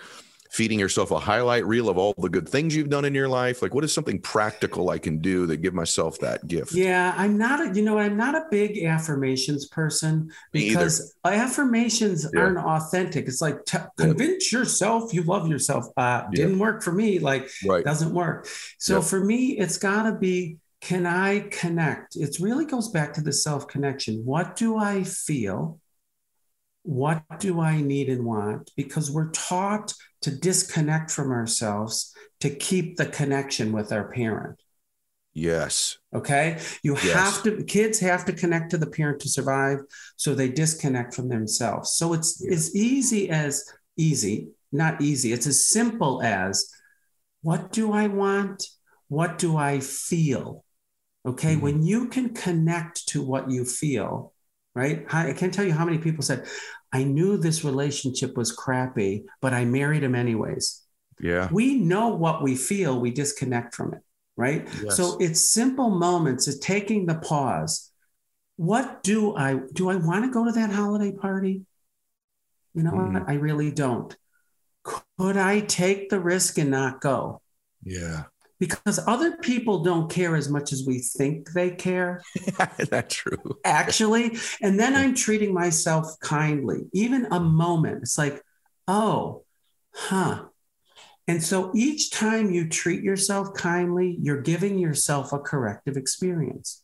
feeding yourself a highlight reel of all the good things you've done in your life? Like, what is something practical I can do that give myself that gift? Yeah, I'm not a, you know, I'm not a big affirmations person because affirmations yeah. aren't authentic. It's like t- convince yourself you love yourself. Uh. Didn't work for me. Like, right. doesn't work. So for me, it's got to be can I connect? It really goes back to the self connection. What do I feel? What do I need and want? Because we're taught to disconnect from ourselves to keep the connection with our parent. Yes. Okay. You yes. have to, kids have to connect to the parent to survive. So they disconnect from themselves. So it's yeah. as easy as easy, not easy. It's as simple as what do I want? What do I feel? Okay. Mm-hmm. When you can connect to what you feel, right? I can't tell you how many people said, I knew this relationship was crappy, but I married him anyways. Yeah. We know what we feel, we disconnect from it, right? Yes. So it's simple moments, it's taking the pause. What do I do? I want to go to that holiday party? You know mm. I really don't. Could I take the risk and not go? Yeah because other people don't care as much as we think they care. That's true. Actually. And then I'm treating myself kindly, even a moment. It's like, oh, huh. And so each time you treat yourself kindly, you're giving yourself a corrective experience.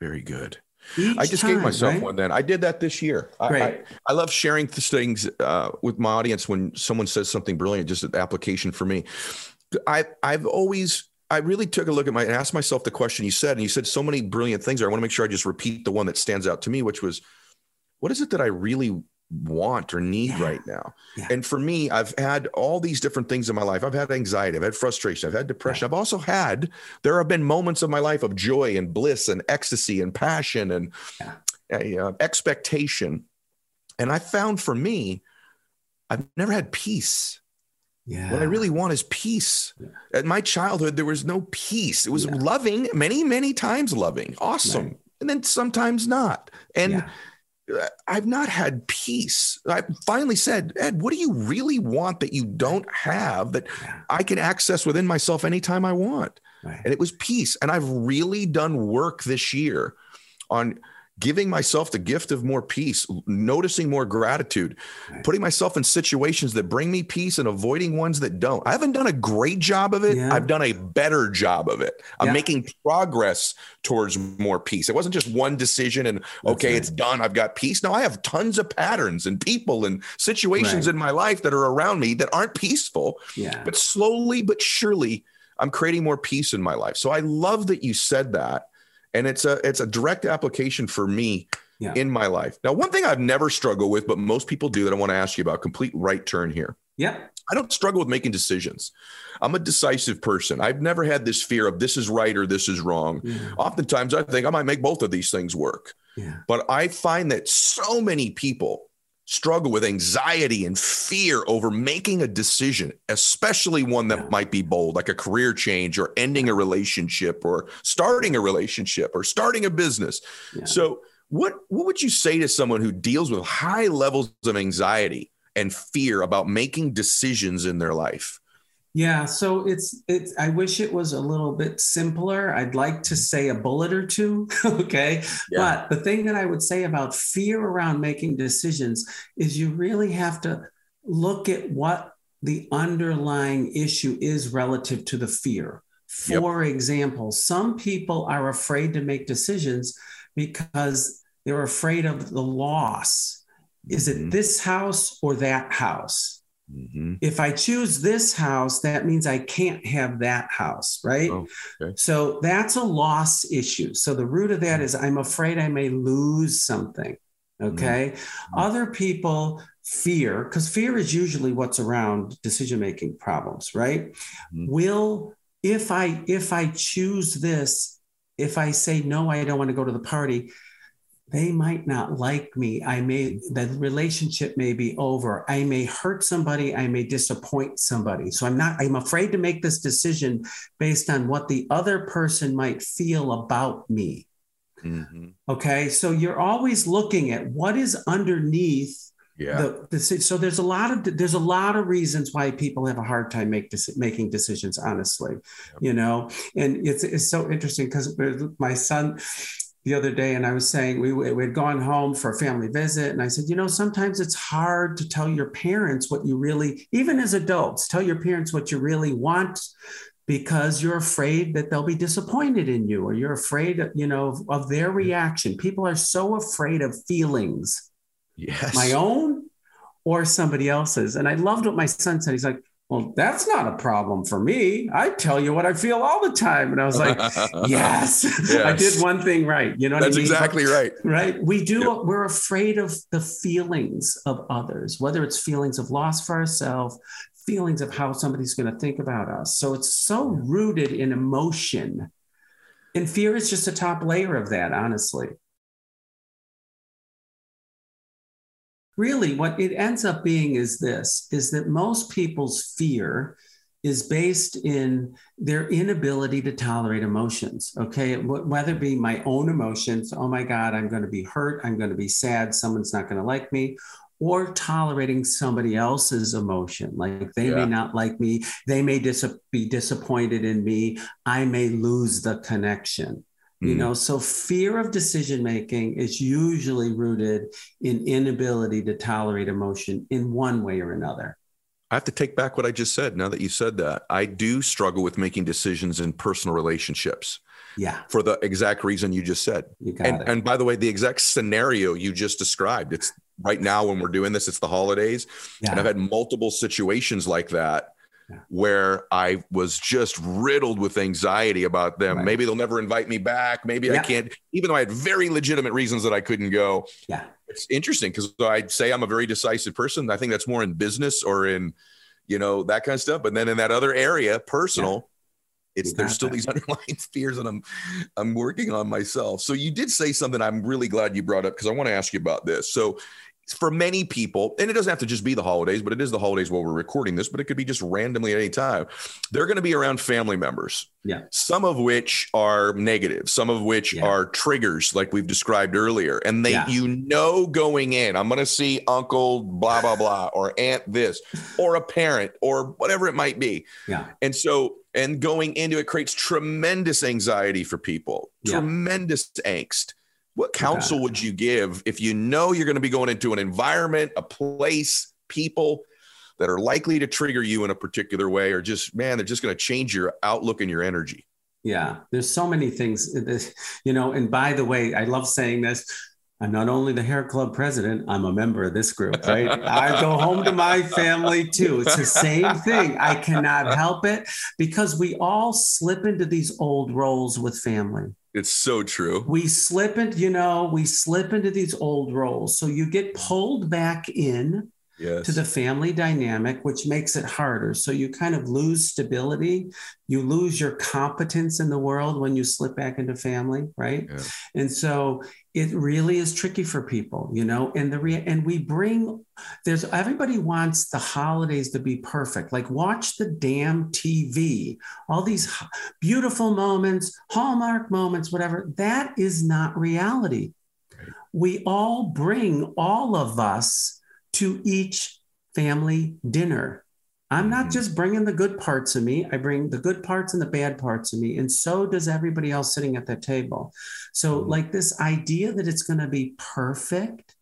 Very good. Each I just time, gave myself right? one then. I did that this year. Great. I, I, I love sharing things uh, with my audience when someone says something brilliant, just an application for me. I I've always I really took a look at my and asked myself the question you said, and you said so many brilliant things. I want to make sure I just repeat the one that stands out to me, which was, what is it that I really want or need yeah. right now? Yeah. And for me, I've had all these different things in my life. I've had anxiety, I've had frustration, I've had depression. Yeah. I've also had there have been moments of my life of joy and bliss and ecstasy and passion and uh, expectation. And I found for me, I've never had peace. Yeah. What I really want is peace. Yeah. At my childhood, there was no peace. It was yeah. loving, many, many times loving, awesome, right. and then sometimes not. And yeah. I've not had peace. I finally said, Ed, what do you really want that you don't have that I can access within myself anytime I want? Right. And it was peace. And I've really done work this year on giving myself the gift of more peace, noticing more gratitude, putting myself in situations that bring me peace and avoiding ones that don't. I haven't done a great job of it. Yeah. I've done a better job of it. I'm yeah. making progress towards more peace. It wasn't just one decision and okay, right. it's done. I've got peace. No, I have tons of patterns and people and situations right. in my life that are around me that aren't peaceful. Yeah. But slowly but surely, I'm creating more peace in my life. So I love that you said that and it's a it's a direct application for me Yeah. in my life. Now, one thing I've never struggled with, but most people do that I want to ask you about, complete right turn here. Yep. I don't struggle with making decisions. I'm a decisive person. I've never had this fear of this is right or this is wrong. Yeah. Oftentimes, I think I might make both of these things work. Yeah. But I find that so many people struggle with anxiety and fear over making a decision, especially one that might be bold, like a career change or ending a relationship or starting a relationship or starting a business. Yeah. So, what what would you say to someone who deals with high levels of anxiety and fear about making decisions in their life? Yeah, so it's it's I wish it was a little bit simpler. I'd like to say a bullet or two, okay? Yeah. But the thing that I would say about fear around making decisions is you really have to look at what the underlying issue is relative to the fear. Yep. For example, some people are afraid to make decisions because they're afraid of the loss. Is it Mhm. this house or that house? Mhm. if I choose this house, that means I can't have that house, right? Oh, okay. So that's a loss issue. So the root of that is I'm afraid I may lose something. Okay. Other people fear, because fear is usually what's around decision making problems, right? Mhm. Will if I if I choose this, if I say no, I don't want to go to the party, they might not like me. I may, the relationship may be over. I may hurt somebody. I may disappoint somebody. So I'm not, I'm afraid to make this decision based on what the other person might feel about me. Mhm. Okay. So you're always looking at what is underneath Yeah. the, the so there's a lot of there's a lot of reasons why people have a hard time make making decisions honestly you know and it's it's so interesting because my son the other day and i was saying we we had gone home for a family visit and i said you know sometimes it's hard to tell your parents what you really even as adults tell your parents what you really want because you're afraid that they'll be disappointed in you or you're afraid you know of, of their mm. reaction people are so afraid of feelings yes. my own or somebody else's. And I loved what my son said. He's like, well, that's not a problem for me. I tell you what I feel all the time. And I was like, yes, I did one thing right. You know what That's I mean? exactly right. Right. We do, we're afraid of the feelings of others, whether it's feelings of loss for ourselves, feelings of how somebody's going to think about us. So it's so rooted in emotion. And fear is just a top layer of that, honestly. Really what it ends up being is this is that most people's fear is based in their inability to tolerate emotions okay whether it be my own emotions oh my god i'm going to be hurt i'm going to be sad someone's not going to like me or tolerating somebody else's emotion like they Yeah. may not like me they may dis- be disappointed in me i may lose the connection you Mm. know so fear of decision making is usually rooted in inability to tolerate emotion in one way or another I have to take back what I just said. Now that you said that, I do struggle with making decisions in personal relationships yeah for the exact reason you just said. you And, and by the way, the exact scenario you just described, it's right now when we're doing this, it's the holidays. And I've had multiple situations like that Yeah. Where I was just riddled with anxiety about them. Right. Maybe they'll never invite me back. Maybe I can't, even though I had very legitimate reasons that I couldn't go. yeah It's interesting because I'd say I'm a very decisive person. I think that's more in business or in, you know, that kind of stuff. But then in that other area, personal, it's there's still that. these underlying fears that I'm I'm working on myself. So you did say something I'm really glad you brought up because I want to ask you about this. So for many people, and it doesn't have to just be the holidays, but it is the holidays while we're recording this, but it could be just randomly at any time. They're going to be around family members. Yeah. Some of which are negative, some of which Yeah. are triggers, like we've described earlier. And they, Yeah. you know, going in, I'm going to see uncle, blah, blah, blah, or aunt this, or a parent, or whatever it might be. yeah And so, and going into it creates tremendous anxiety for people, Yeah. tremendous angst. What counsel would you give if you know you're going to be going into an environment, a place, people that are likely to trigger you in a particular way, or just, man, they're just going to change your outlook and your energy? Yeah, there's so many things, you know. And by the way, I love saying this. I'm not only the hair club president, I'm a member of this group, right? I go home to my family too. It's the same thing. I cannot help it because we all slip into these old roles with family. It's so true. We slip into, you know, we slip into these old roles. So you get pulled back in Yes. to the family dynamic, which makes it harder. So you kind of lose stability. You lose your competence in the world when you slip back into family, right? Yeah. And so it really is tricky for people, you know. And the re- and we bring there's everybody wants the holidays to be perfect. Like watch the damn TV, all these beautiful moments, hallmark moments, whatever. That is not reality. We all bring all of us to each family dinner. I'm not Mhm. just bringing the good parts of me, I bring the good parts and the bad parts of me. And so does everybody else sitting at that table. So, Mhm. like, this idea that it's going to be perfect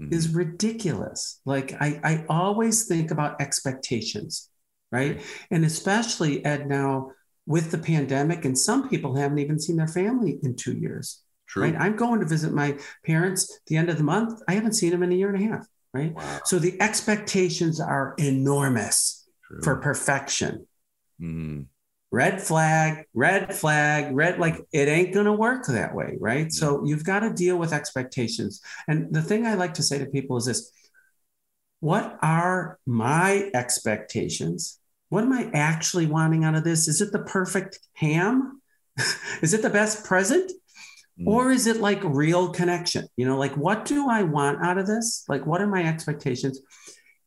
Mhm. is ridiculous. Like, I, I always think about expectations, right? And especially, Ed, now with the pandemic, and some people haven't even seen their family in two years, True. right? I'm going to visit my parents the end of the month. I haven't seen them in a year and a half, right? Wow. So the expectations are enormous True. for perfection. Mhm. Red flag, red flag, red, like it ain't going to work that way, right? So you've got to deal with expectations. And the thing I like to say to people is this What are my expectations? What am I actually wanting out of this? Is it the perfect ham? is it the best present? Mhm. or is it like real connection? You know like what do i want out of this? Like what are my expectations?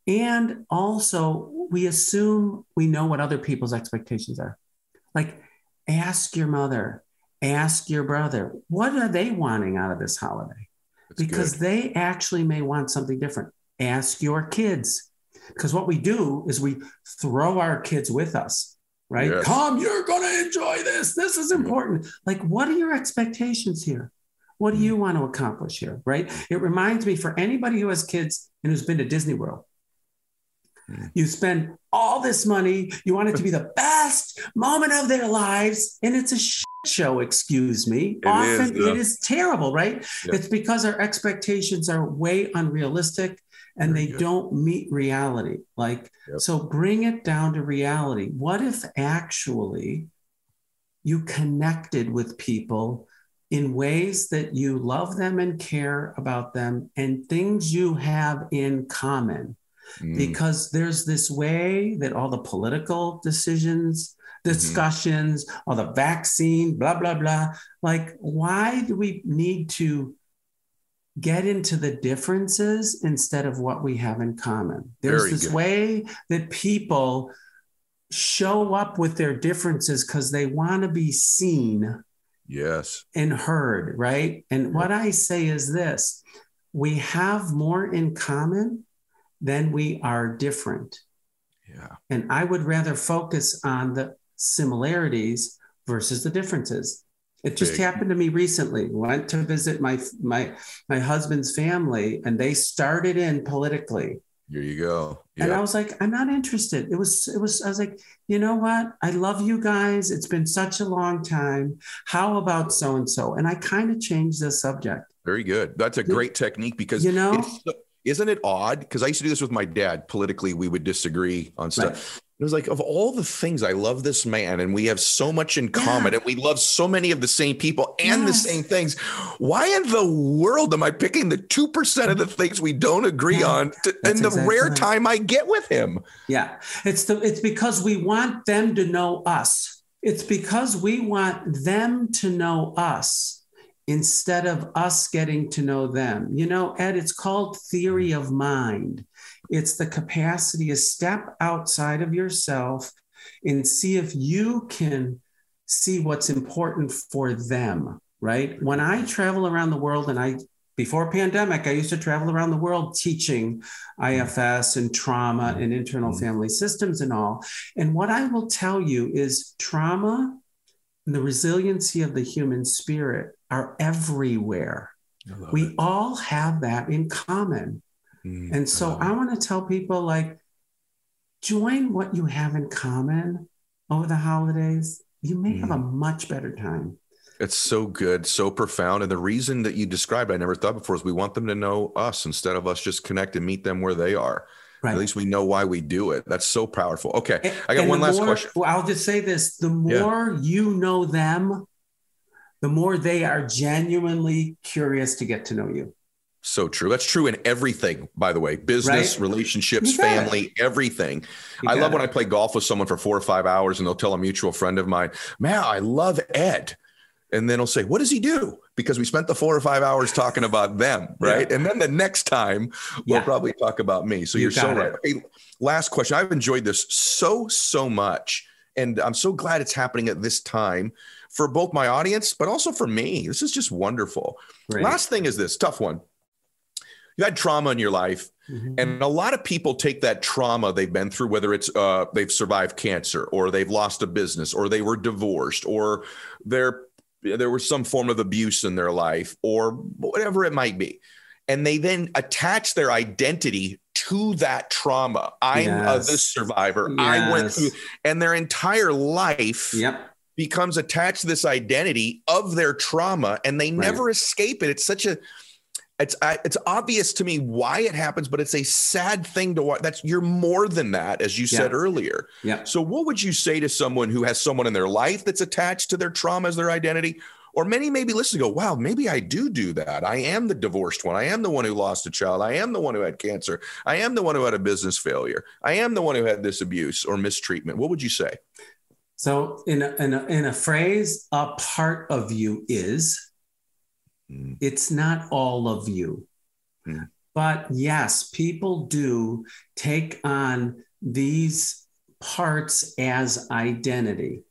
And also we assume we know what other people's expectations are. Like ask your mother ask your brother what are they wanting out of this holiday? That's because good. they actually may want something different. Ask your kids. Because what we do is we throw our kids with us right Yes. come you're going to enjoy this this is important like what are your expectations here what do Mm. you want to accomplish here right it reminds me for anybody who has kids and who's been to disney world Mm. you spend all this money you want it to be the best moment of their lives and it's a shit show excuse me It often is, though. it is terrible right Yeah. it's because our expectations are way unrealistic and Very they good. don't meet reality. Like, Yep. so bring it down to reality. What if actually you connected with people in ways that you love them and care about them and things you have in common? Mhm. because there's this way that all the political decisions, discussions, all the vaccine, blah, blah, blah. Like, why do we need to get into the differences instead of what we have in common? There's Very this good. way that people show up with their differences because they want to be seen Yes. and heard, right? And what I say is this we have more in common than we are different. Yeah. And I would rather focus on the similarities versus the differences. It just Big. happened to me recently. Went to visit my my my husband's family and they started in politically. Here you go. And I was like, I'm not interested. It was, it was, I was like, you know what? I love you guys. It's been such a long time. How about so and so? And I kind of changed the subject. Very good. That's a great technique because You know? isn't it odd? Because I used to do this with my dad. Politically, we would disagree on stuff. Right. It was like of all the things, I love this man, and we have so much in common, and we love so many of the same people and the same things. Why in the world am I picking the two percent of the things we don't agree Yeah, on, to, and the exactly rare right. time I get with him? Yeah. It's the it's because we want them to know us. It's because we want them to know us instead of us getting to know them. You know, Ed, it's called theory of mind. It's the capacity to step outside of yourself and see if you can see what's important for them, right? When I travel around the world and I before pandemic, I used to travel around the world teaching IFS and trauma and internal Mhm. family systems and all. And what I will tell you is trauma and the resiliency of the human spirit are everywhere. We it. all have that in common. Mm, And so. I want to tell people like, join what you have in common over the holidays. You may have a Mm. much better time. It's so good, so profound. And the reason that you described, I never thought before, is we want them to know us instead of us just connect and meet them where they are. Right. At least we know why we do it. That's so powerful. Okay. And- I got one last more- question. Well, I'll just say this the Yeah. more you know them, the more they are genuinely curious to get to know you. So true. That's true in everything, by the way business, Right? relationships, got it. family, everything. You I love it. when I play golf with someone for four or five hours and they'll tell a mutual friend of mine, man, I love Ed. And then he'll say, What does he do? Because we spent the four or five hours talking about them, right? And then the next time we'll Yeah. probably talk about me. So You are so got right. it. Okay, last question. I've enjoyed this so, so much. And I'm so glad it's happening at this time for both my audience, but also for me. This is just wonderful. Last thing is this tough one. You had trauma in your life, Mhm. and a lot of people take that trauma they've been through, whether it's uh, they've survived cancer, or they've lost a business, or they were divorced, or they're, there was some form of abuse in their life, or whatever it might be. And they then attach their identity to that trauma. I'm a, this survivor. I went through, and their entire life Yep. becomes attached to this identity of their trauma and they Right. never escape it it's such a it's I, it's obvious to me why it happens but it's a sad thing to watch that's you're more than that as you said earlier. Yep. so what would you say to someone who has someone in their life that's attached to their trauma as their identity? Or many maybe listen to go wow maybe i do do that. I am the divorced one. I am the one who lost a child. I am the one who had cancer. I am the one who had a business failure. I am the one who had this abuse or mistreatment. What would you say? So, in a, in a, in a phrase, a part of you is, Mm. it's not all of you. Mm. But yes, people do take on these parts as identity.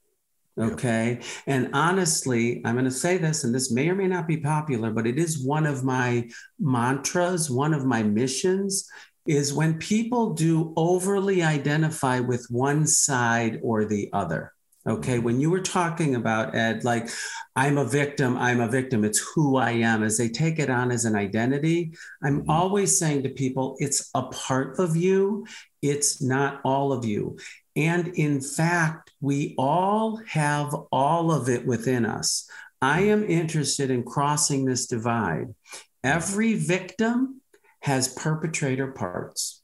Yep. Okay. And honestly, I'm going to say this, and this may or may not be popular, but it is one of my mantras, one of my missions is when people do overly identify with one side or the other. Okay. When you were talking about Ed, like, I'm a victim, I'm a victim, it's who I am, as they take it on as an identity, I'm Mhm. always saying to people, it's a part of you, it's not all of you. And in fact, we all have all of it within us. I am interested in crossing this divide. Every victim has perpetrator parts.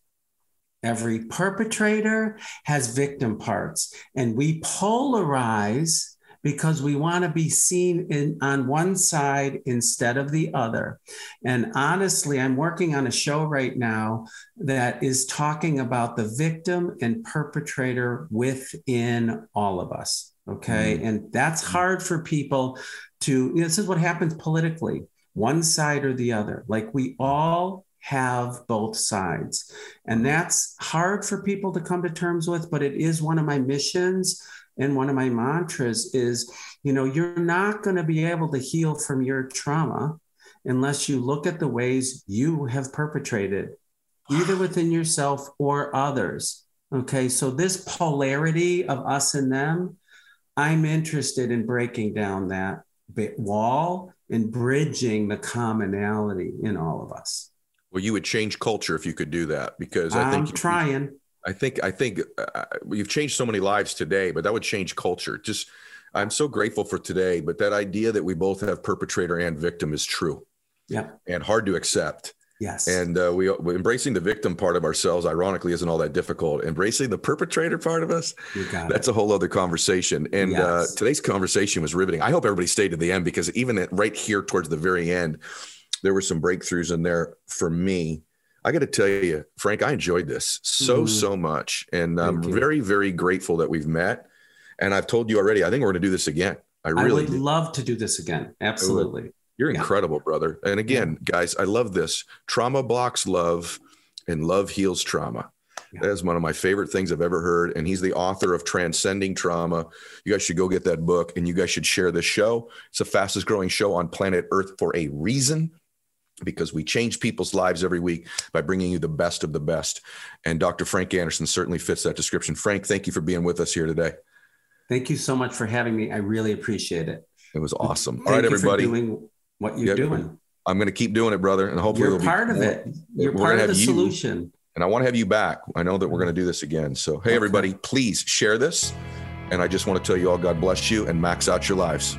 Every perpetrator has victim parts. And we polarize because we want to be seen in, on one side instead of the other. And honestly, I'm working on a show right now that is talking about the victim and perpetrator within all of us. Okay. Mm. And that's mm. hard for people to, you know, this is what happens politically one side or the other. Like we all have both sides. And that's hard for people to come to terms with, but it is one of my missions and one of my mantras is, you know, you're not going to be able to heal from your trauma unless you look at the ways you have perpetrated, either within yourself or others. Okay. So this polarity of us and them, I'm interested in breaking down that wall and bridging the commonality in all of us. Well, you would change culture if you could do that because I think I'm you- trying. I think I think uh, you've changed so many lives today, but that would change culture. Just I'm so grateful for today, but that idea that we both have perpetrator and victim is true Yeah. and hard to accept. Yes. And uh, we embracing the victim part of ourselves, ironically, isn't all that difficult. Embracing the perpetrator part of us, that's it. a whole other conversation. And uh, today's conversation was riveting. I hope everybody stayed to the end because even at, right here towards the very end, there were some breakthroughs in there for me. I got to tell you, Frank, I enjoyed this so, Mhm. so much. And I'm Thank you. very, very grateful that we've met. And I've told you already, I think we're going to do this again. I I really would do. love to do this again. Absolutely. You're Yeah. incredible, brother. And again, guys, I love this. Trauma blocks love, and love heals trauma. Yeah. That is one of my favorite things I've ever heard. And he's the author of Transcending Trauma. You guys should go get that book and you guys should share this show. It's the fastest growing show on planet Earth for a reason because we change people's lives every week by bringing you the best of the best. And Dr. Frank Anderson certainly fits that description. Frank, thank you for being with us here today. Thank you so much for having me. I really appreciate it. It was awesome. Thank All right, you for everybody. doing what you're Yeah. doing. I'm going to keep doing it, brother. And hopefully, You're there'll be part of it. You're part of the solution. and I want to have you back. I know that we're going to do this again. So, hey, Okay. everybody, please share this. And I just want to tell you all, God bless you and max out your lives.